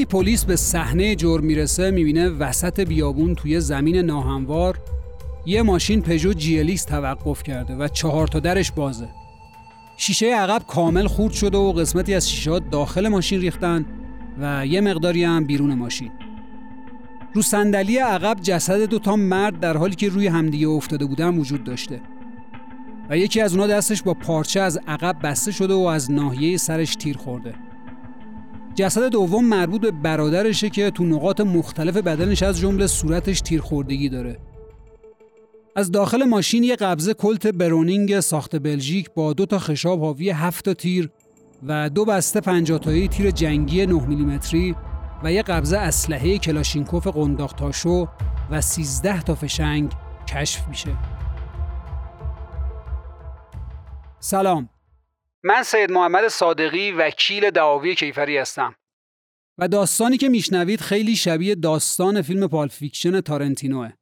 وقتی پلیس به صحنه جرم می‌رسه می‌بینه وسط بیابون توی زمین ناهموار یه ماشین پژو جیلیکس توقف کرده و چهار تا درش بازه. شیشه عقب کامل خورد شده و قسمتی از شیشه داخل ماشین ریختن و یه مقداری هم بیرون ماشین. رو صندلی عقب جسد دو تا مرد در حالی که روی همدیگه افتاده بودن وجود داشته. و یکی از اونا دستش با پارچه از عقب بسته شده و از ناحیه سرش تیر خورده. جسد دوم مربوط به برادرشه که تو نقاط مختلف بدنش از جمله صورتش تیرخوردگی داره از داخل ماشین یه قبضه کلت برونینگ ساخت بلژیک با دو تا خشاب حاوی هفت تیر و دو بسته 50 تایی تیر جنگی 9 میلیمتری و یه قبضه اسلحه کلاشینکوف قنداق تاشو و 13 تا فشنگ کشف میشه. سلام من سید محمد صادقی وکیل دعاوی کیفری هستم و داستانی که میشنوید خیلی شبیه داستان فیلم Pulp Fiction تارانتینوئه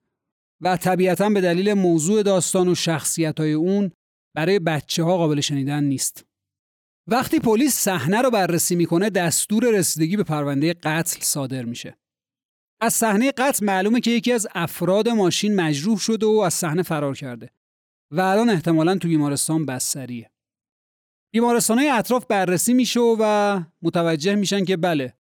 و طبیعتا به دلیل موضوع داستان و شخصیت های اون برای بچه ها قابل شنیدن نیست. وقتی پلیس صحنه رو بررسی می‌کنه دستور رسیدگی به پرونده قتل صادر میشه. از صحنه قتل معلومه که یکی از افراد ماشین مجروح شده و از صحنه فرار کرده و الان احتمالا تو بیمارستان بستریه. بیمارستانهای اطراف بررسی میشه و متوجه میشن که بله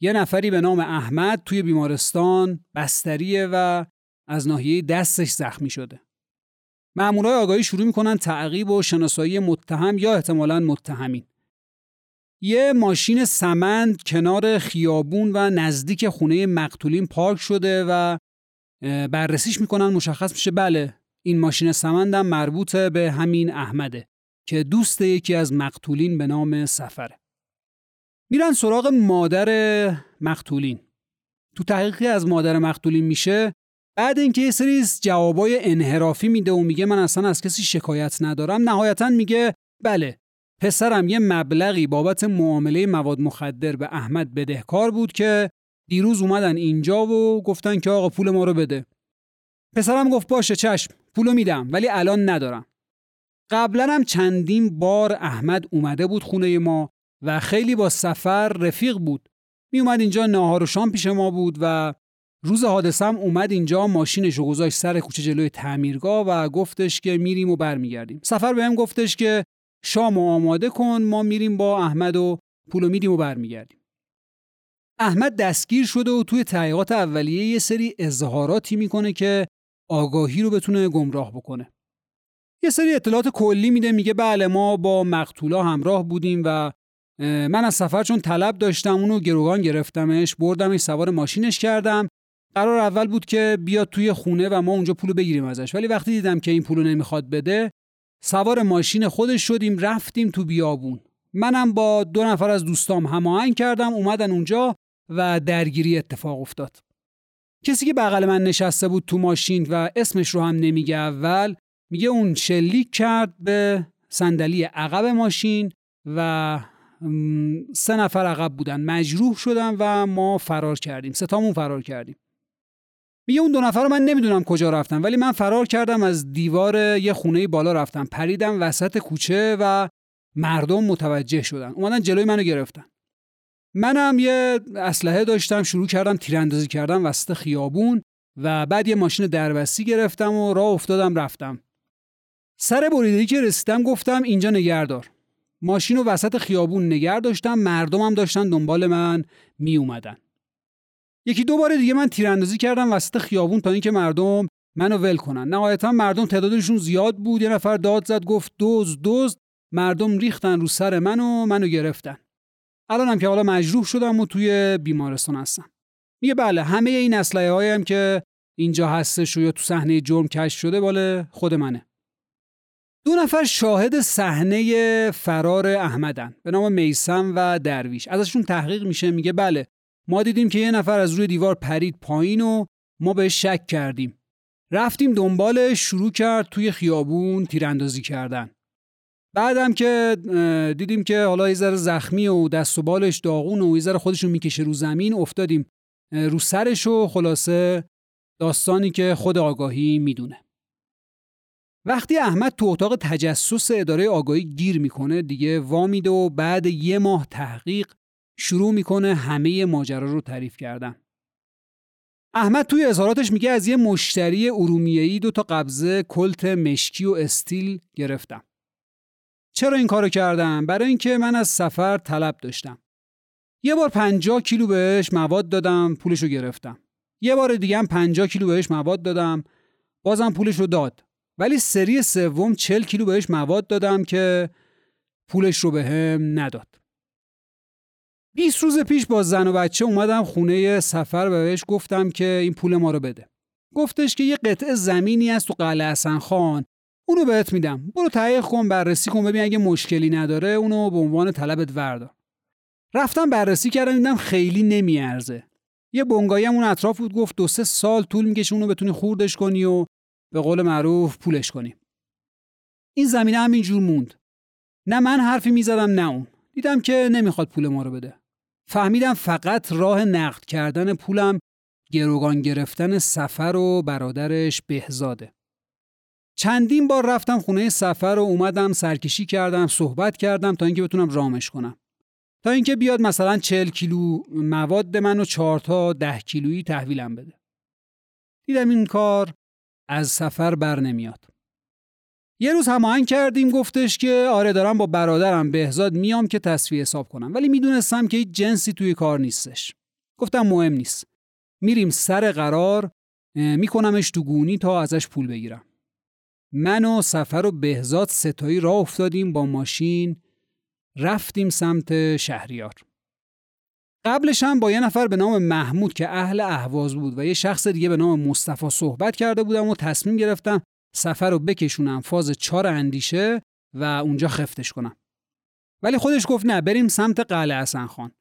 یه نفری به نام احمد توی بیمارستان بستریه و از ناحیه دستش زخمی شده. مامورای آگاهی شروع می‌کنن تعقیب و شناسایی متهم یا احتمالا متهمین. یه ماشین سمند کنار خیابون و نزدیک خونه مقتولین پارک شده و بررسیش می‌کنن مشخص میشه بله این ماشین سمندم مربوط به همین احمده که دوست یکی از مقتولین به نام سفره. میرن سراغ مادر مقتولین. تو تحقیقی از مادر مقتولین میشه بعد اینکه یه سری جوابای انحرافی میده و میگه من اصلا از کسی شکایت ندارم نهایتا میگه بله پسرم یه مبلغی بابت معامله مواد مخدر به احمد بدهکار بود که دیروز اومدن اینجا و گفتن که آقا پول ما رو بده پسرم گفت باشه چشم پولو میدم ولی الان ندارم قبلا هم چندین بار احمد اومده بود خونه ما و خیلی با سفر رفیق بود. می اومد اینجا ناهار و شام پیش ما بود و روز حادثه هم اومد اینجا ماشینش رو گذاشت سر کوچه جلوی تعمیرگاه و گفتش که میریم و برمیگردیم. سفر بهم گفتش که شام و آماده کن ما میریم با احمد و پولو میدیم و برمیگردیم. احمد دستگیر شده و توی تحقیقات اولیه یه سری اظهاراتی می‌کنه که آگاهی رو بتونه گمراه بکنه. یه سری اطلاعات کلی میده میگه بله ما با مقتولا همراه بودیم و من از سفر چون طلب داشتم اونو گروگان گرفتمش بردمش سوار ماشینش کردم. قرار اول بود که بیاد توی خونه و ما اونجا پولو بگیریم ازش. ولی وقتی دیدم که این پولو نمی‌خواد بده سوار ماشین خودش شدیم رفتیم تو بیابون. منم با دو نفر از دوستام هماهنگ کردم اومدن اونجا و درگیری اتفاق افتاد. کسی که بغل من نشسته بود تو ماشین و اسمش رو هم نمیگه اول میگه اون شلیک کرد به صندلی عقب ماشین و سه نفر عقب بودن. مجروح شدن و ما فرار کردیم. ستامون فرار کردیم. میگه اون دو نفر رو من نمی‌دونم کجا رفتن ولی من فرار کردم از دیوار یه خونه بالا رفتم. پریدم وسط کوچه و مردم متوجه شدن. اومدن جلوی منو گرفتن. منم یه اسلحه داشتم شروع کردم تیراندازی کردم وسط خیابون و بعد یه ماشین دربستی گرفتم و راه افتادم رفتم. سر بریدگی که رسیدم گفتم اینجا نگردار ماشین رو وسط خیابون نگر داشتم مردمم داشتن دنبال من می اومدن یکی دو بار دیگه من تیراندازی کردم وسط خیابون تا اینکه مردم منو ول کنن. نهایتا مردم تعدادشون زیاد بود یه نفر داد زد گفت دوز دوز مردم ریختن رو سر منو منو گرفتن. الانم که حالا مجروح شدم و توی بیمارستان هستم. میگه بله همه این اسلحه هایم که اینجا هستش و یا تو صحنه جرم کشف شده باله خود منه. دو نفر شاهد صحنه فرار احمدن. به نام میسم و درویش. ازشون تحقیق میشه میگه بله ما دیدیم که یه نفر از روی دیوار پرید پایین و ما بهش شک کردیم. رفتیم دنبالش شروع کرد توی خیابون تیراندازی کردن. بعدم که دیدیم که حالا یه ذره زخمی و دست و بالش داغون و یه ذره خودشون می‌کشه رو زمین افتادیم رو سرش و خلاصه داستانی که خود آگاهی می‌دونه. وقتی احمد تو اتاق تجسس اداره آگاهی گیر می‌کنه دیگه وامیده و بعد یه ماه تحقیق شروع می‌کنه همه ماجرا رو تعریف کردن. احمد توی اظهاراتش میگه از یه مشتری ارومیه‌ای دو تا قبضه کلت مشکی و استیل گرفتم. چرا این کارو کردم؟ برای اینکه من از سفر طلب داشتم. یه بار 50 کیلو بهش مواد دادم پولش رو گرفتم. یه بار دیگه هم 50 کیلو بهش مواد دادم بازم پولش رو داد. ولی سری سوم 40 کیلو بهش مواد دادم که پولش رو به نداد. 20 روز پیش با زن و بچه اومدم خونه سفر و بهش گفتم که این پول ما رو بده. گفتش که یه قطعه زمینی هست تو قلعه حسن خان. اونو بهت میدم. برو تهیه کن بررسی کن ببین اگه مشکلی نداره اونو به عنوان طلبت وردا رفتم بررسی کردم دیدم خیلی نمیارزه. یه بنگایی اون اطراف بود گفت دو سه سال طول می‌کشه اونو بتونی خوردش کنی و به قول معروف پولش کنی این زمینه همینجور موند. نه من حرفی می‌زدم نه اون. دیدم که نمی‌خواد پول ما رو بده. فهمیدم فقط راه نقد کردن پولم گروگان گرفتن سفر و برادرش بهزاده. چندین بار رفتم خونه سفر و اومدم سرکشی کردم صحبت کردم تا اینکه بتونم رامش کنم. تا اینکه بیاد مثلا 40 کیلو مواد منو 4 تا 10 کیلویی تحویلم بده. دیدم این کار از سفر بر نمیاد. یه روز هماهنگ کردیم گفتش که آره دارم با برادرم بهزاد میام که تصفیه حساب کنم ولی می‌دونستم که هیچ جنسی توی کار نیستش. گفتم مهم نیست. میریم سر قرار میکنمش تو گونی تا ازش پول بگیرم. من و سفر و بهزاد ستایی راه افتادیم با ماشین رفتیم سمت شهریار. قبلش هم با یه نفر به نام محمود که اهل اهواز بود و یه شخص دیگه به نام مصطفی صحبت کرده بودم و تصمیم گرفتم سفر رو بکشونم فاز چار اندیشه و اونجا خفتش کنم. ولی خودش گفت نه بریم سمت قلعه حسن خان.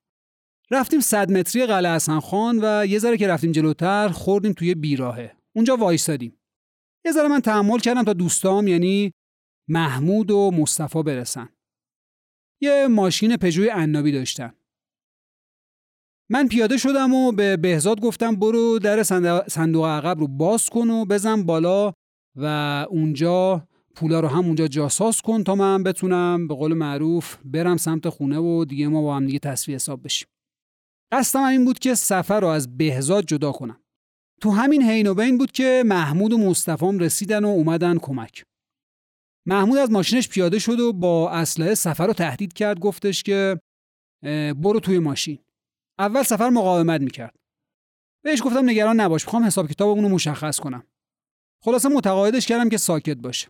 رفتیم صد متری قلعه حسن خان و یه ذره که رفتیم جلوتر خوردیم توی بیراهه. اونجا وایستادیم. یه ذره من تحمل کردم تا دوستام یعنی محمود و مصطفی برسن. یه ماشین پژوی عنابی داشتن. من پیاده شدم و به بهزاد گفتم برو در صندوق عقب رو باز کن و بزن بالا و اونجا پولا رو هم اونجا جاساز کن تا من بتونم به قول معروف برم سمت خونه و دیگه ما با هم دیگه تصفیه حساب بشیم. قصدم این بود که سفر رو از بهزاد جدا کنم. تو همین حین و بین بود که محمود و مصطفام رسیدن و اومدن کمک. محمود از ماشینش پیاده شد و با اسلحه سفر رو تهدید کرد گفتش که برو توی ماشین. اول سفر مقاومت می‌کرد. بهش گفتم نگران نباش می‌خوام حساب کتاب اونو مشخص کنم. خلاصه متقاعدش کردم که ساکت باشه.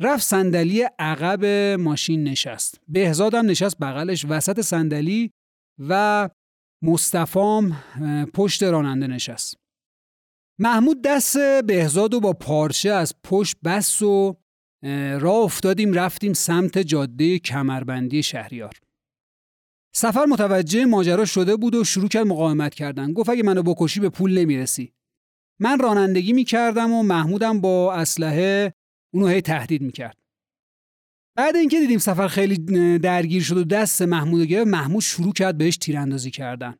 رفت صندلی عقب ماشین نشست. بهزادم نشست بغلش وسط صندلی و مصطفام پشت راننده نشست. محمود دست بهزاد و با پارچه از پشت بس و راه افتادیم رفتیم سمت جاده کمربندی شهریار. سفر متوجه ماجرا شده بود و شروع کرد مقاومت کردن. گفت اگه منو بکشی به پول نمی‌رسی. من رانندگی می‌کردم و محمودم با اسلحه اونو هی تهدید می‌کرد. بعد اینکه دیدیم سفر خیلی درگیر شد و دست محمود گرفت محمود شروع کرد بهش تیراندازی کردن.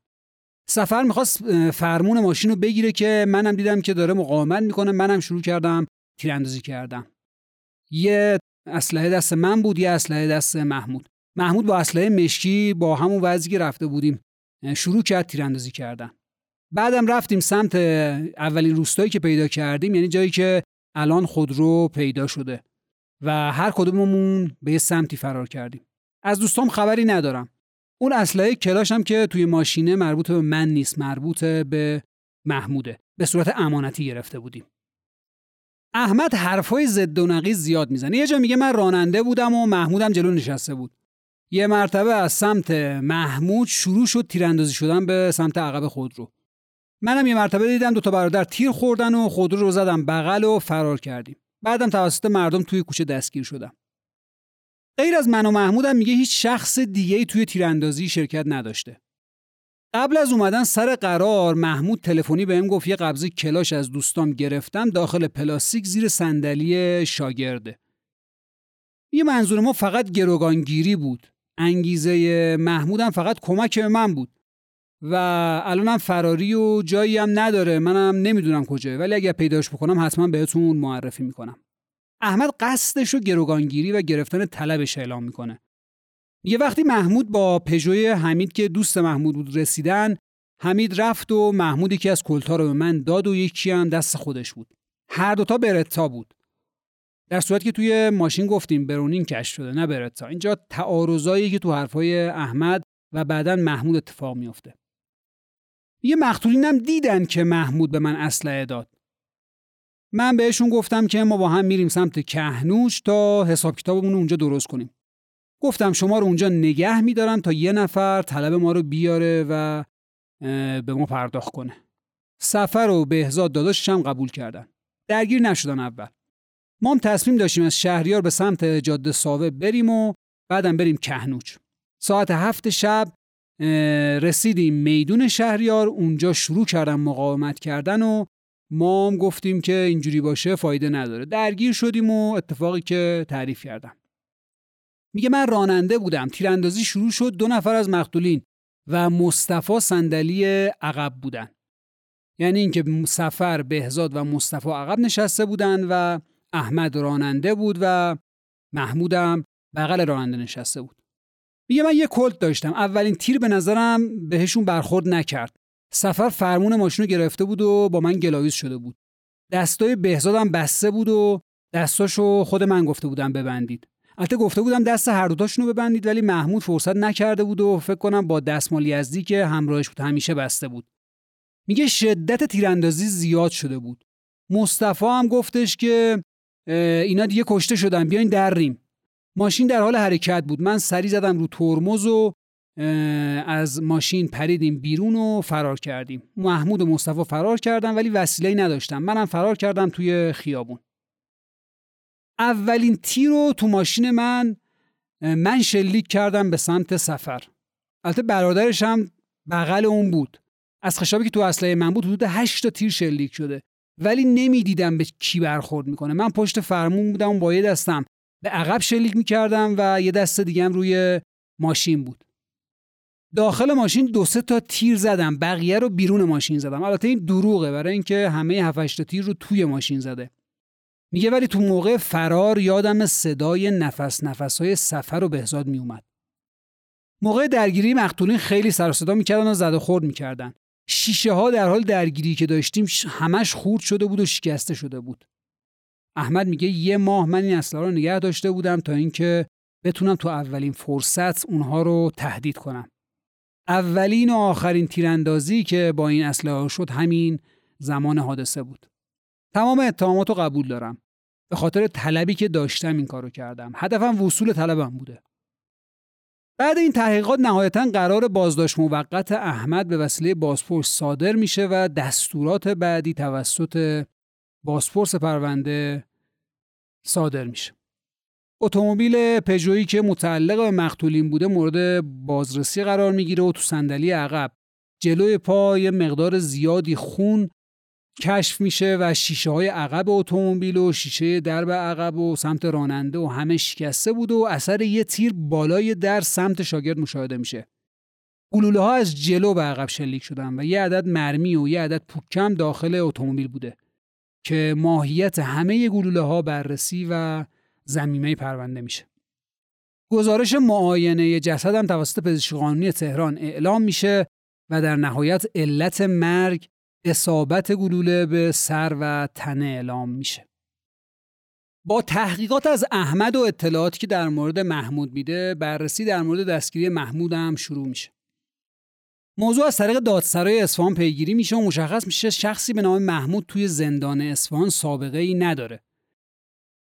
سفر می‌خواست فرمون ماشین رو بگیره که منم دیدم که داره مقاومت می‌کنه منم شروع کردم تیراندازی کردم یه اسلحه دست من بود یه اسلحه دست محمود. محمود با اسلحه مشکی با همون وضعی رفته بودیم شروع کرد تیراندازی کردن. بعدم رفتیم سمت اولین روستایی که پیدا کردیم یعنی جایی که الان خودرو پیدا شده و هر کدوممون به یه سمتی فرار کردیم. از دوستام خبری ندارم. اون اسلحه کلاشم که توی ماشینه مربوط به من نیست مربوط به محموده. به صورت امانتی گرفته بودیم. احمد حرفای ضد و نقیض زیاد می‌زنه. یه جا میگه من راننده بودم و محمودم جلو نشسته بود. یه مرتبه از سمت محمود شروع شد تیراندازی شدن به سمت عقب خودرو. منم یه مرتبه دیدم دو تا برادر تیر خوردن و خودرو رو زدم بغل و فرار کردیم. بعدم توسط مردم توی کوچه دستگیر شدم. غیر از من و محمودم میگه هیچ شخص دیگه ای توی تیراندازی شرکت نداشته. قبل از اومدن سر قرار محمود تلفنی بهم گفت یه قبضه کلاش از دوستام گرفتم داخل پلاستیک زیر صندلی شاگرده. یه منظور ما فقط گروگانگیری بود. انگیزه محمودم فقط کمک به من بود. و الانم فراری و جایی هم نداره. منم نمی‌دونم کجاه ولی اگر پیداش بکنم حتما بهتون معرفی می‌کنم. احمد قصدش رو گروگانگیری و گرفتن طلبش اعلام می‌کنه. یه وقتی محمود با پژوی حمید که دوست محمود بود رسیدن حمید رفت و محمودی که از کلتا رو به من داد و یکی هم دست خودش بود. هر دوتا برتا بود. در صورت که توی ماشین گفتیم برونین کش شده نه برتا اینجا تعارضایی که تو حرفای احمد و بعدا محمود اتفاق میافته. یه مقتولینم دیدن که محمود به من اسلحه داد. من بهشون گفتم که ما با هم میریم سمت کهنوش تا حساب کتابمون اونجا درست کنیم. گفتم شما رو اونجا نگه میدارم تا یه نفر طلب ما رو بیاره و به ما پرداخت کنه. سفر و بهزاد داداشش هم قبول کردن. درگیر نشدن اول. ما هم تصمیم داشتیم از شهریار به سمت جاده ساوه بریم و بعدم بریم کهنوچ ساعت هفت شب رسیدیم میدون شهریار اونجا شروع کردن مقاومت کردن و ما هم گفتیم که اینجوری باشه فایده نداره. درگیر شدیم و اتفاقی که تعریف کردم. میگه من راننده بودم. تیراندازی شروع شد. دو نفر از مقتولین و مصطفی صندلی عقب بودن. یعنی اینکه سفر بهزاد و مصطفی عقب نشسته بودن و احمد راننده بود و محمودم بغل راننده نشسته بود. میگه من یه کلت داشتم. اولین تیر به نظرم بهشون برخورد نکرد. سفر فرمون ماشین رو گرفته بود و با من گلاویز شده بود. دستای بهزادم بسته بود و دستاشو خود من گفته بودم ببندید. البته گفته بودم دست هر دوتاشون رو ببندید ولی محمود فرصت نکرده بود و فکر کنم با دستمال یزدی که همراهش بود. همیشه بسته بود. میگه شدت تیراندازی زیاد شده بود. مصطفی هم گفتش که اینا دیگه کشته شدن. بیاین دریم. ماشین در حال حرکت بود. من سری زدم رو ترمز و از ماشین پریدیم بیرون و فرار کردیم. محمود و مصطفی فرار کردن ولی وسیله نداشتم منم فرار کردم توی خیابون. اولین تیر رو تو ماشین من من شلیک کردم به سمت سفر. البته برادرش هم بغل اون بود. از خشابی که تو اسلحه من بود حدود 8 تا تیر شلیک شده. ولی نمی‌دیدم به کی برخورد می‌کنه. من پشت فرمون بودم با یه دستم به عقب شلیک می‌کردم و یه دست دیگه هم روی ماشین بود. داخل ماشین دو سه تا تیر زدم. بقیه رو بیرون ماشین زدم. البته این دروغه. برای اینکه همه 7 تا تیر رو توی ماشین زده. میگه ولی تو موقع فرار یادم صدای نفس نفس های سفر و بهزاد میومد موقع درگیری مقتولین خیلی سر صدا می‌کردن و زد و خورد می‌کردن. شیشه ها در حال درگیری که داشتیم همش خورد شده بود و شکسته شده بود. احمد میگه یه ماه من این اسلحه رو نگه داشته بودم تا اینکه بتونم تو اولین فرصت اونها رو تهدید کنم. اولین و آخرین تیراندازی که با این اسلحه شد همین زمان حادثه بود. تمام اتهامات رو قبول دارم. به خاطر طلبی که داشتم این کارو کردم. هدفم وصول طلبم بوده. بعد این تحقیقات نهایتا قرار بازداشت موقت احمد به وسیله بازپرس صادر میشه و دستورات بعدی توسط بازپرس پرونده صادر میشه. اتومبیل پژویی که متعلق به مقتولین بوده مورد بازرسی قرار می‌گیره و تو صندلی عقب. جلوی پا یه مقدار زیادی خون کشف میشه و شیشه های عقب اتومبیل و شیشه درب عقب و سمت راننده و همه شکسته بود و اثر یه تیر بالای در سمت شاگرد مشاهده میشه. گلوله ها از جلو به عقب شلیک شدن و یه عدد مرمی و یه عدد پوکم داخل اتومبیل بوده که ماهیت همه گلوله ها بررسی و زمینه پرونده میشه. گزارش معاینه جسد هم توسط پزشکی قانونی تهران اعلام میشه و در نهایت علت مرگ اصابت گلوله به سر و تنه اعلام میشه. با تحقیقات از احمد و اطلاعاتی که در مورد محمود میده بررسی در مورد دستگیری محمود هم شروع میشه. موضوع از طریق دادسرای اصفهان پیگیری میشه و مشخص میشه شخصی به نام محمود توی زندان اصفهان سابقه ای نداره.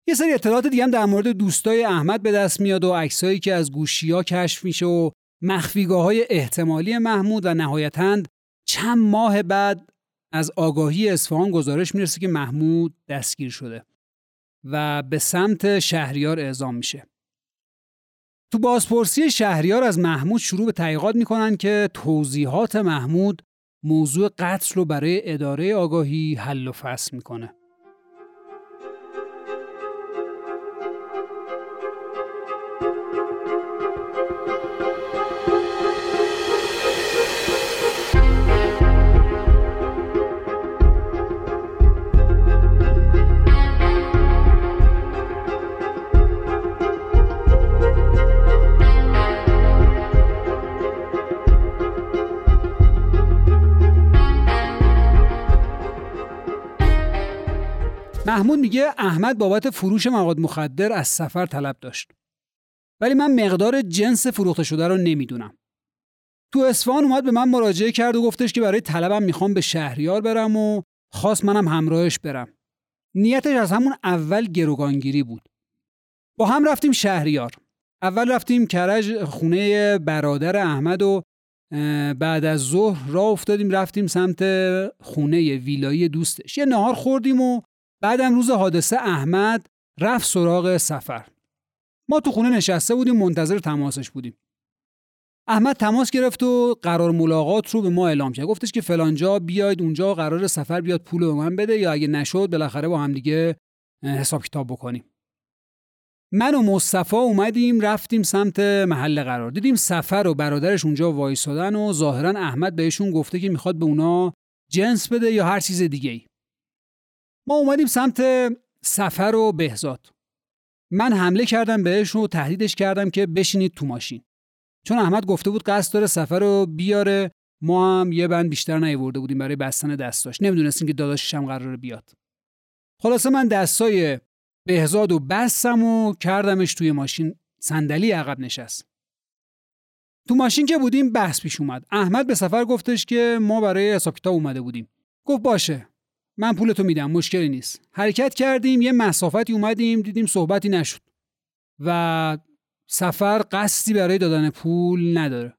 یه سری اطلاعات دیگه هم در مورد دوستای احمد به دست میاد و عکسایی که از گوشیا کشف میشه و مخفیگاه های احتمالی محمود و نهایتاً چند ماه بعد از آگاهی اصفهان گزارش می‌رسه که محمود دستگیر شده و به سمت شهریار اعزام میشه. تو بازپرسی شهریار از محمود شروع به تحقیقات می‌کنن که توضیحات محمود موضوع قتل رو برای اداره آگاهی حل و فصل می‌کنه. محمود میگه احمد بابت فروش مواد مخدر از سفر طلب داشت. ولی من مقدار جنس فروخته شده رو نمی‌دونم. تو اصفهان اومد به من مراجعه کرد و گفتش که برای طلبم می‌خوام به شهریار برم و خواست منم همراهش برم. نیتش از همون اول گروگانگیری بود. با هم رفتیم شهریار. اول رفتیم کرج خونه برادر احمد و بعد از ظهر راه افتادیم رفتیم سمت خونه ویلایی دوستش. یه نهار خوردیم و بعدم روز حادثه احمد رفت سراغ سفر. ما تو خونه نشسته بودیم منتظر تماسش بودیم. احمد تماس گرفت و قرار ملاقات رو به ما اعلام کرد. گفتش که فلانجا بیاید اونجا قرار سفر بیاد پول به من بده یا اگه نشد بالاخره با هم دیگه حساب کتاب بکنیم. من و مصطفی اومدیم رفتیم سمت محل قرار. دیدیم سفر و برادرش اونجا وایسادن و ظاهرا احمد بهشون گفته که می‌خواد به اونا جنس بده یا هر چیز دیگه ای. ما اومدیم سمت سفر و بهزاد. من حمله کردم بهش و تهدیدش کردم که بشینید تو ماشین. چون احمد گفته بود قصد داره سفر رو بیاره ما هم یه بند بیشتر نیورده بودیم برای بستن دستاش. نمی‌دونستیم که داداشش هم قراره بیاد. خلاصه من دستای بهزاد و بستم و کردمش توی ماشین. صندلی عقب نشست. تو ماشین که بودیم بحث پیش اومد. احمد به سفر گفتش که ما برای حساب کتاب اومده بودیم. گفت باشه. من پولتو میدم مشکلی نیست. حرکت کردیم یه مسافتی اومدیم دیدیم صحبتی نشد. و سفر قصدی برای دادن پول نداره.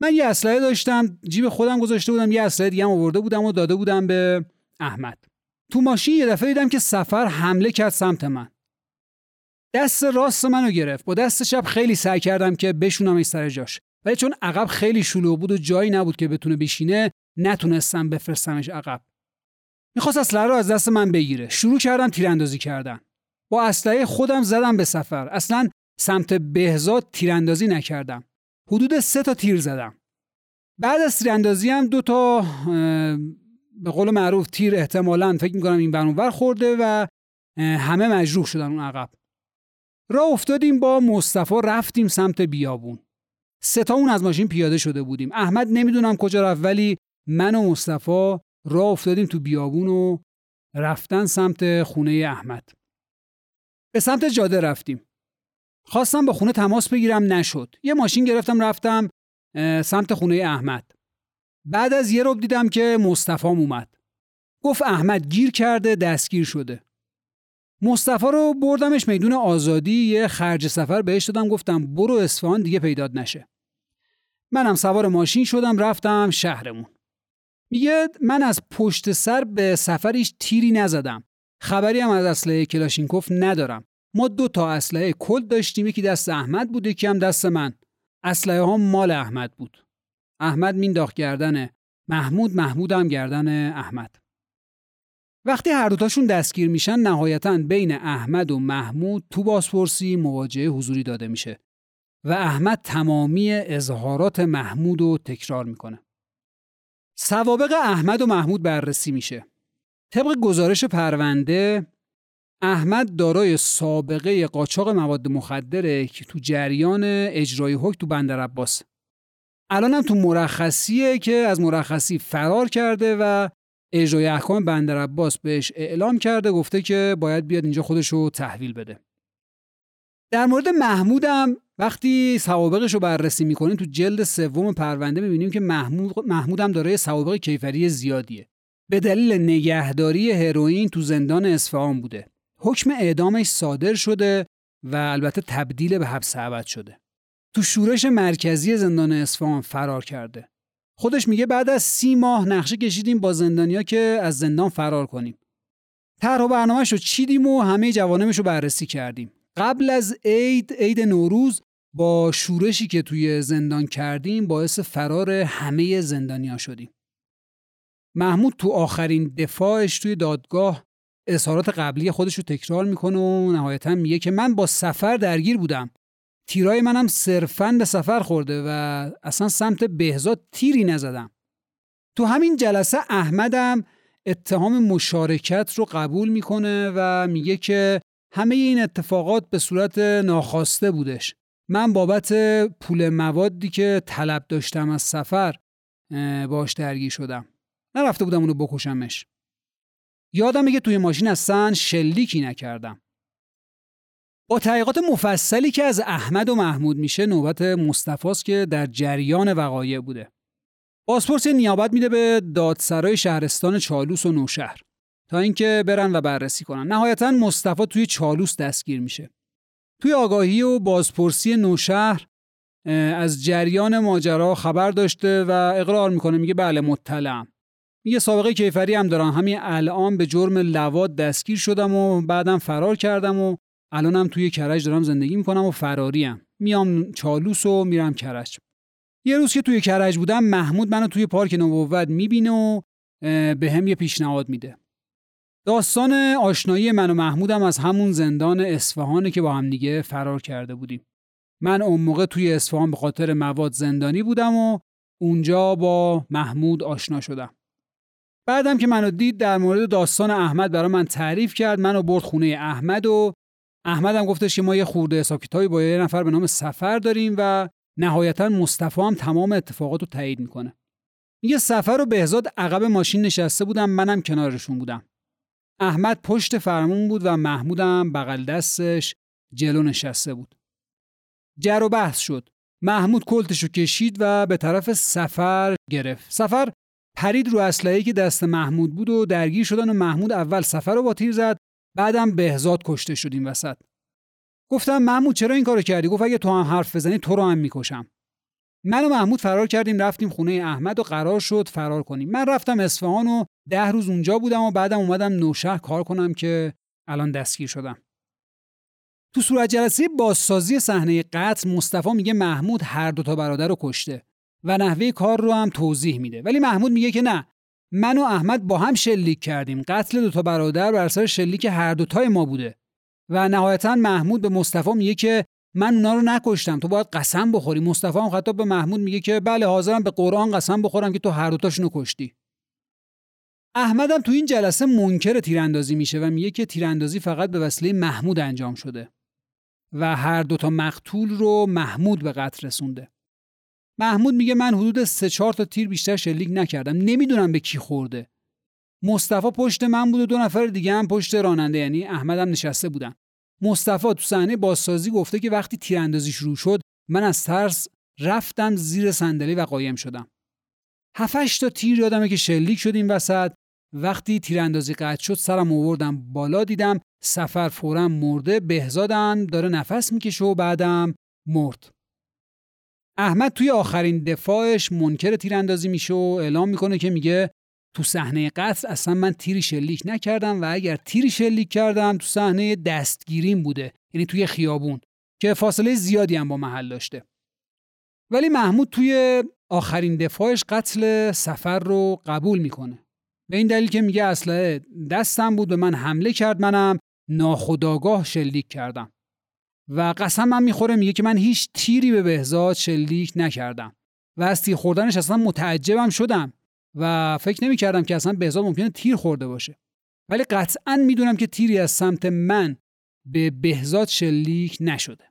من یه اسلحه داشتم جیب خودم گذاشته بودم یه اسلحه دیگه آورده بودم و داده بودم به احمد. تو ماشین یه دفعه دیدم که سفر حمله کرد سمت من. دست راست منو گرفت. با دست چپ خیلی سعی کردم که بشونم سر جاش. ولی چون عقب خیلی شلوغ بود و جایی نبود که بتونه بشینه نتونستم بفرستمش عقب. می‌خواست اسلحه رو از دست من بگیره. شروع کردم تیراندازی کردن. با اسلحه خودم زدم به سفر. اصلا سمت بهزاد تیراندازی نکردم. حدود سه تا تیر زدم. بعد از تیراندازی هم دو تا به قول معروف تیر احتمالا فکر می‌کنم این برونور خورده و همه مجروح شدن اون عقب. راه افتادیم با مصطفی رفتیم سمت بیابون. سه تا اون از ماشین پیاده شده بودیم. احمد نمی‌دونم کجا رفت ولی من و مصطفی راه افتادیم تو بیابون و رفتن سمت خونه احمد. به سمت جاده رفتیم. خواستم با خونه تماس بگیرم نشد. یه ماشین گرفتم رفتم سمت خونه احمد. بعد از یه رب دیدم که مصطفام اومد. گفت احمد گیر کرده دستگیر شده. مصطفی رو بردمش میدون آزادی یه خرج سفر بهش دادم گفتم برو اصفهان دیگه پیداد نشه. منم سوار ماشین شدم رفتم شهرمون. میگه من از پشت سر به سفریش تیری نزدم. خبری هم از اسلحه کلاشینکوف ندارم. ما دو تا اسلحه کل داشتیم یکی دست احمد بود یکی هم دست من. اسلحه ها مال احمد بود. احمد مینداخت گردن محمود محمود هم گردن احمد. وقتی هر دوتاشون دستگیر میشن نهایتا بین احمد و محمود تو بازپرسی مواجهه حضوری داده میشه و احمد تمامی اظهارات محمود رو تکرار می‌کنه. سوابق احمد و محمود بررسی میشه. طبق گزارش پرونده احمد دارای سابقه قاچاق مواد مخدره که تو جریان اجرای حکم تو بندر عباس. الان هم تو مرخصیه که از مرخصی فرار کرده و اجرای احکام بندر عباس بهش اعلام کرده گفته که باید بیاد اینجا خودش رو تحویل بده. در مورد محمودم وقتی سوابقش رو بررسی می‌کنیم تو جلد سوم پرونده می‌بینیم که محمود محمودم دارای سوابق کیفری زیادیه به دلیل نگهداری هروئین تو زندان اصفهان بوده حکم اعدامش صادر شده و البته تبدیل به حبس ابد شده. تو شورش مرکزی زندان اصفهان فرار کرده. خودش میگه بعد از سی ماه نقشه کشیدیم با زندانیا که از زندان فرار کنیم. طرح و برنامهش رو چیدیم و همه جوانمش رو بررسی کردیم. قبل از عید عید نوروز با شورشی که توی زندان کردیم باعث فرار همه زندانیا شدیم. محمود تو آخرین دفاعش توی دادگاه اظهارات قبلی خودش رو تکرار می‌کنه و نهایتا میگه که من با سفر درگیر بودم تیرای منم صرفا به سفر خورده و اصلا سمت بهزاد تیری نزدم تو همین جلسه احمدم اتهام مشارکت رو قبول می‌کنه و میگه که همه این اتفاقات به صورت ناخواسته بودش. من بابت پول موادی که طلب داشتم از سفر باش درگیر شدم. نرفته بودم اونو بکشمش. یادمه که توی ماشین اصلا شلیکی نکردم. با تحقیقات مفصلی که از احمد و محمود میشه نوبت مصطفاست که در جریان وقایع بوده. پاسپورت نیابت میده به دادسرای شهرستان چالوس و نوشهر. تا اینکه برن و بررسی کنن. نهایتا مصطفی توی چالوس دستگیر میشه. توی آگاهی و بازپرسی نوشهر از جریان ماجرا خبر داشته و اقرار می‌کنه میگه بله مطلعم. میگه سابقه کیفری هم دارم همین الان به جرم لواد دستگیر شدم و بعدم فرار کردم و الانم توی کرج دارم زندگی می‌کنم و فراریم. میام چالوس و میرم کرج. یه روز که توی کرج بودم محمود منو توی پارک نووت می‌بینه و به هم یه پیشنهاد میده. داستان آشنایی من و محمودم از همون زندان اصفهانه که با هم دیگه فرار کرده بودیم. من اون موقع توی اصفهان به خاطر مواد زندانی بودم و اونجا با محمود آشنا شدم. بعدم که منو دید در مورد داستان احمد برای من تعریف کرد منو برد خونه احمد و احمد هم گفتش که ما یه خورده حساب کتابی با یه نفر به نام سفر داریم و نهایتا مصطفی هم تمام اتفاقات رو تایید می‌کنه. میگه سفر و بهزاد عقب ماشین نشسته بودم منم کنارشون بودم. احمد پشت فرمون بود و محمودم بغل دستش جلو نشسته بود. جر و بحث شد. محمود کلتشو کشید و به طرف سفر گرفت. سفر پرید رو اسلحه‌ای که دست محمود بود و درگیر شدن و محمود اول سفر رو با تیر زد بعدم بهزاد کشته شد این وسط. گفتم محمود چرا این کارو کردی؟ گفت اگه تو هم حرف بزنی تو رو هم می‌کشم. من و محمود فرار کردیم رفتیم خونه احمد و قرار شد فرار کنیم. من رفتم اصفهان و ده روز اونجا بودم و بعدم اومدم نوشهر کار کنم که الان دستگیر شدم. تو صورت جلسه بازسازی صحنه قتل مصطفی میگه محمود هر دو تا برادر رو کشته و نحوه کار رو هم توضیح میده. ولی محمود میگه که نه من و احمد با هم شلیک کردیم. قتل دو تا برادر بر اثر شلیک هر دوتای ما بوده. و نهایتا محمود به مصطفی میگه که من اونا رو نکشتم. تو باید قسم بخوری. مصطفی هم خطاب به محمود میگه که بله حاضرم به قرآن قسم بخورم که تو هر دوتاشونو کشتی. احمدم تو این جلسه منکر تیراندازی میشه و میگه که تیراندازی فقط به وسیله محمود انجام شده و هر دوتا مقتول رو محمود به قتل رسونده. محمود میگه من حدود سه چهار تا تیر بیشتر شلیک نکردم. نمی‌دونم به کی خورده. مصطفی پشت من بود و دو نفر دیگه هم پشت راننده یعنی احمدم نشسته بودن. مصطفی تو صحنه بازسازی گفته که وقتی تیراندازی شروع شد من از ترس رفتم زیر صندلی و قایم شدم. هفتش تا تیر یادمه که شلیک شد این وسط. وقتی تیراندازی قطع شد سرم آوردم بالا دیدم سفر فورا مرده بهزادم داره نفس می‌کشه و بعدم مرد. احمد توی آخرین دفاعش منکر تیراندازی میشه و اعلام می‌کنه که میگه تو صحنه قتل اصلا من تیری شلیک نکردم و اگر تیری شلیک کردم تو صحنه دستگیریم بوده یعنی توی خیابون که فاصله زیادی هم با محل داشته. ولی محمود توی آخرین دفاعش قتل سفر رو قبول می‌کنه. به این دلیل که میگه اسلحه دستم بود به من حمله کرد منم ناخداگاه شلیک کردم. و قسم من می‌خوره میگه که من هیچ تیری به بهزاد شلیک نکردم. و از تیر خوردنش اصلا متعجبم شدم. و فکر نمی‌کردم که اصلا بهزاد ممکنه تیر خورده باشه. ولی قطعا می‌دونم که تیری از سمت من به بهزاد شلیک نشده.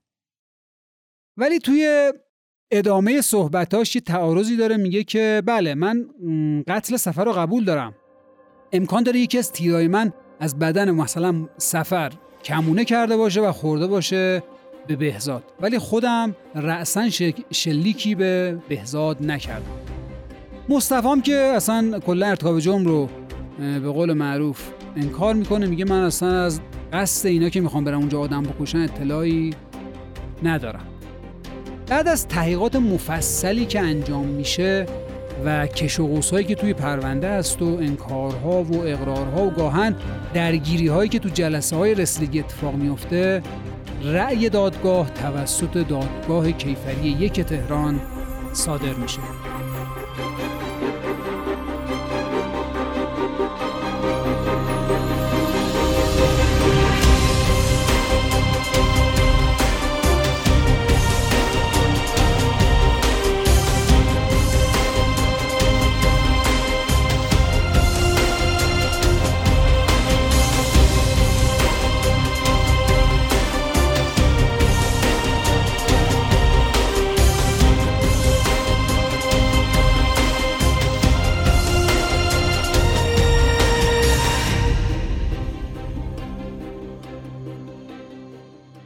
ولی توی ادامه صحبتاش یه تعارضی داره میگه که بله من قتل سفر رو قبول دارم. امکان داره یکی از تیرای من از بدن مثلا سفر کمونه کرده باشه و خورده باشه به بهزاد. ولی خودم رأسا شلیکی به بهزاد نکردم. مصطفام که اصلا کلا ارتکاب جرم رو به قول معروف انکار می‌کنه میگه من اصلا از قصد اینا که می‌خوام برم اونجا آدم بکشن اطلاعی ندارم. بعد از تحقیقات مفصلی که انجام میشه و کش و هایی که توی پرونده است و انکارها و اقرارها و گاهن درگیری هایی که تو جلسه های رسیدگی اتفاق میفته رأی دادگاه توسط دادگاه کیفری یک تهران صادر میشه.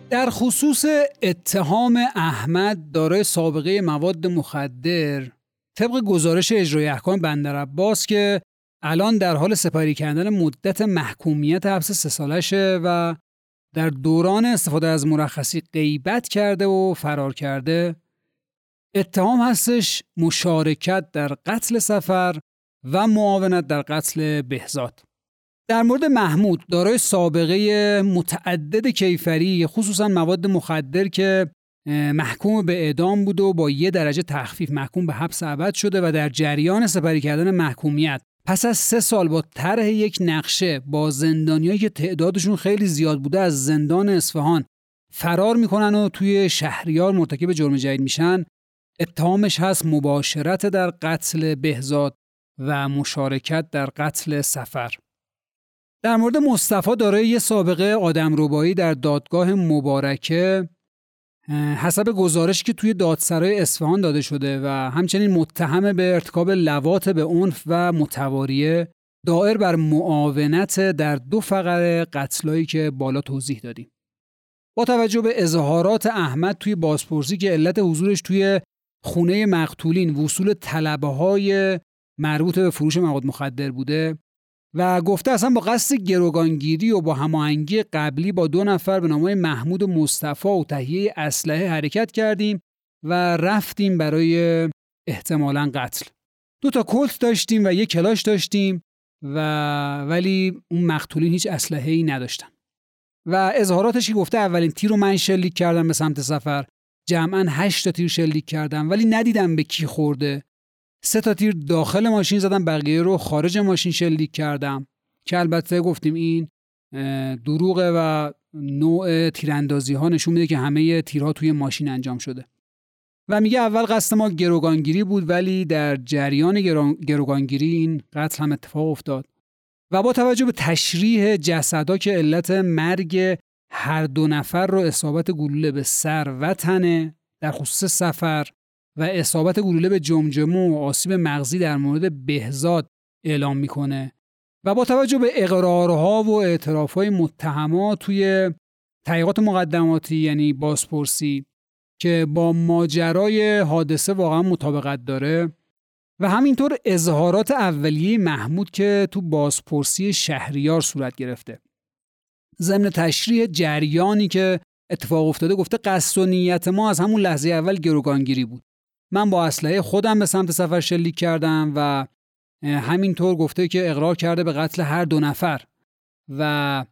در خصوص اتهام احمد دارای سابقه مواد مخدر طبق گزارش اجرای احکام بندر عباس که الان در حال سپاری کردن مدت محکومیت حبس سه سالشه و در دوران استفاده از مرخصی غیبت کرده و فرار کرده. اتهام هستش مشارکت در قتل سفر و معاونت در قتل بهزاد. در مورد محمود دارای سابقه متعدد کیفری خصوصا مواد مخدر که محکوم به اعدام بود و با یه درجه تخفیف محکوم به حبس ابد شده و در جریان سپری کردن محکومیت. پس از سه سال با طرح یک نقشه با زندانیایی که تعدادشون خیلی زیاد بوده از زندان اصفهان فرار می‌کنن و توی شهریار مرتکب جرم جدید میشن. اتهامش هست مباشرت در قتل بهزاد و مشارکت در قتل سفر. در مورد مصطفی دارای یه سابقه آدم در دادگاه مبارکه حسب گزارش که توی دادسرای اصفهان داده شده و همچنین متهم به ارتکاب لوات به عنف و متواریه دائر بر معاونت در دو فقره قتلایی که بالا توضیح دادیم. با توجه به اظهارات احمد توی بازپرسی که علت حضورش توی خونه مقتولین وصول طلبه های مربوط به فروش مواد مخدر بوده و گفته اصلا با قصد گروگانگیری و با هماهنگی قبلی با دو نفر به نام محمود و مصطفی و تهیه اسلحه حرکت کردیم و رفتیم برای احتمالا قتل. دو تا کلت داشتیم و یک کلاش داشتیم و ولی اون مقتولین هیچ اسلحه ای نداشتن. و اظهاراتش گفته اولین تیر رو من شلیک کردم به سمت سفر جمعا هشت تا تیر شلیک کردم ولی ندیدم به کی خورده. سه تا تیر داخل ماشین زدم بقیه رو خارج ماشین شلیک کردم. که البته گفتیم این دروغه و نوع تیراندازی ها نشون میده که همه تیرها توی ماشین انجام شده. و میگه اول قصد ما گروگانگیری بود ولی در جریان گروگانگیری این قتل هم اتفاق افتاد. و با توجه به تشریح جسدا که علت مرگ هر دو نفر رو اصابت گلوله به سر و تنه در خصوص سفر و اصابت گلوله به جمجمه و آسیب مغزی در مورد بهزاد اعلام می‌کنه و با توجه به اقرارها و اعترافهای متهمات توی تحقیقات مقدماتی یعنی بازپرسی که با ماجرای حادثه واقعا مطابقت داره و همینطور اظهارات اولیه محمود که تو بازپرسی شهریار صورت گرفته. ضمن تشریح جریانی که اتفاق افتاده گفته قصد و نیت ما از همون لحظه اول گروگانگیری بود. من با اسلحه خودم به سمت سفر شلیک کردم و همینطور گفته که اقرار کرده به قتل هر دو نفر و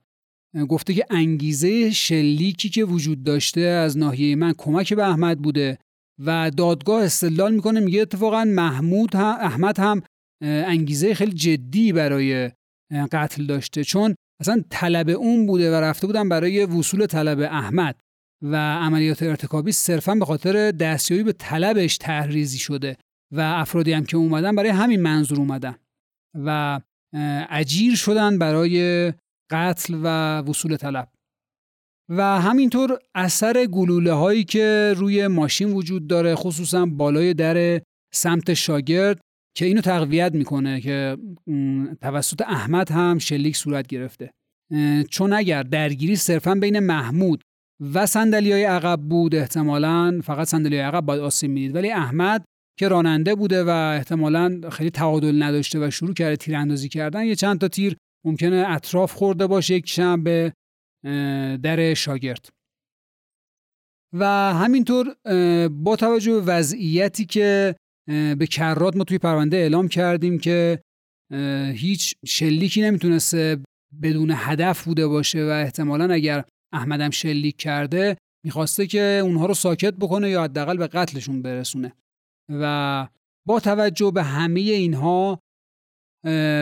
گفته که انگیزه شلیکی که وجود داشته از ناحیه من کمک به احمد بوده و دادگاه استدلال می‌کنه میگه اتفاقا محمود هم احمد هم انگیزه خیلی جدی برای قتل داشته. چون اصلا طلب اون بوده و رفته بودن برای وصول طلب احمد. و عملیات ارتکابی صرفا به خاطر دستیابی به طلبش تحریزی شده و افرادی هم که اومدن برای همین منظور اومدن و اجیر شدن برای قتل و وصول طلب. و همینطور اثر گلوله هایی که روی ماشین وجود داره خصوصا بالای در سمت شاگرد که اینو تقویت می‌کنه که توسط احمد هم شلیک صورت گرفته. چون اگر درگیری صرفا بین محمود و صندلی های عقب بود احتمالا فقط صندلی عقب باید آسیب می‌دید. ولی احمد که راننده بوده و احتمالا خیلی تعادل نداشته و شروع کرده تیراندازی کردن یه چند تا تیر ممکنه اطراف خورده باشه یک به در شاگرد. و همینطور با توجه به وضعیتی که به کرات ما توی پرونده اعلام کردیم که هیچ شلیکی نمی‌تونسته بدون هدف بوده باشه و احتمالا اگر احمدم شلیک کرده می‌خواسته که اونها رو ساکت بکنه یا حداقل به قتلشون برسونه. و با توجه به همه اینها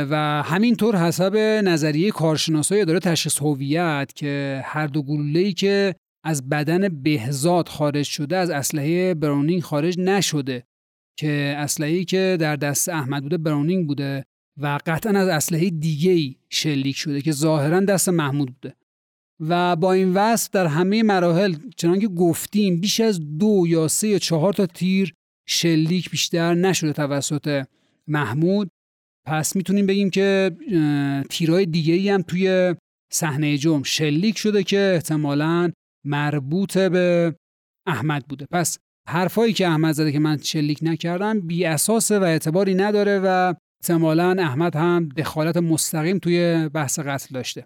و همینطور حسب نظریه کارشناسای اداره تشخیص هویت که هر دو گلوله‌ای که از بدن بهزاد خارج شده از اسلحه براونینگ خارج نشده. که اسلحه‌ای که در دست احمد بوده براونینگ بوده و قطعا از اسلحه دیگه شلیک شده که ظاهرا دست محمود بوده. و با این وصف در همه مراحل چنانکه گفتیم بیش از دو یا سه یا چهار تا تیر شلیک بیشتر نشده توسط محمود. پس می‌تونیم بگیم که تیرای دیگه هم توی صحنه جرم شلیک شده که احتمالا مربوط به احمد بوده. پس حرفایی که احمد زده که من شلیک نکردم بی اساسه و اعتباری نداره و احتمالا احمد هم دخالت مستقیم توی بحث قتل داشته.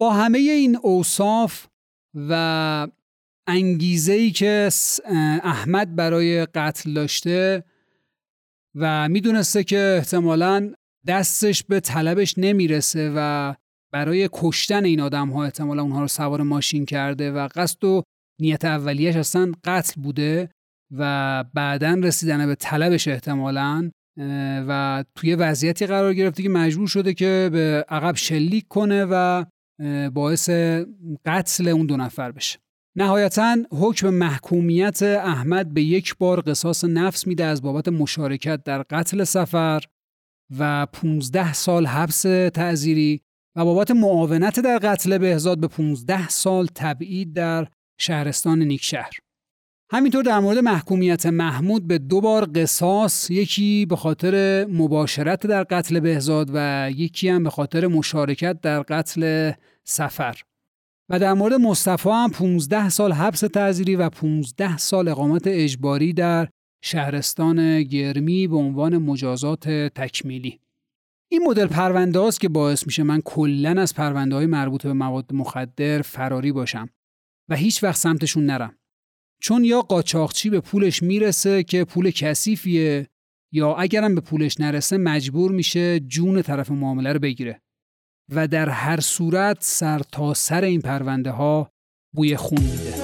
با همه این اوصاف و انگیزه ای که احمد برای قتل داشته و می‌دونسته که احتمالا دستش به طلبش نمی‌رسه و برای کشتن این آدم ها احتمالا اونها رو سوار ماشین کرده و قصد و نیت اولیش اصلا قتل بوده و بعدا رسیدن به طلبش احتمالا و توی وضعیتی قرار گرفته که مجبور شده که به عقب شلیک کنه و باعث قتل اون دو نفر بشه نهایتا حکم محکومیت احمد به یک بار قصاص نفس میده از بابت مشارکت در قتل سفر و 15 سال حبس تعذیری و بابت معاونت در قتل بهزاد به 15 سال تبعید در شهرستان نیکشهر. همینطور در مورد محکومیت محمود به دو بار قصاص یکی به خاطر مباشرت در قتل بهزاد و یکی هم به خاطر مشارکت در قتل سفر. و در مورد مصطفی هم 15 سال حبس تعذیری و 15 سال اقامت اجباری در شهرستان گرمی به عنوان مجازات تکمیلی. این مدل پرونده است که باعث میشه من کلا از پرونده های مربوط به مواد مخدر فراری باشم و هیچ وقت سمتشون نرم. چون یا قاچاقچی به پولش می‌رسه که پول کثیفیه یا اگرم به پولش نرسه مجبور میشه جون طرف معامله رو بگیره. و در هر صورت سر تا سر این پرونده ها بوی خون میده.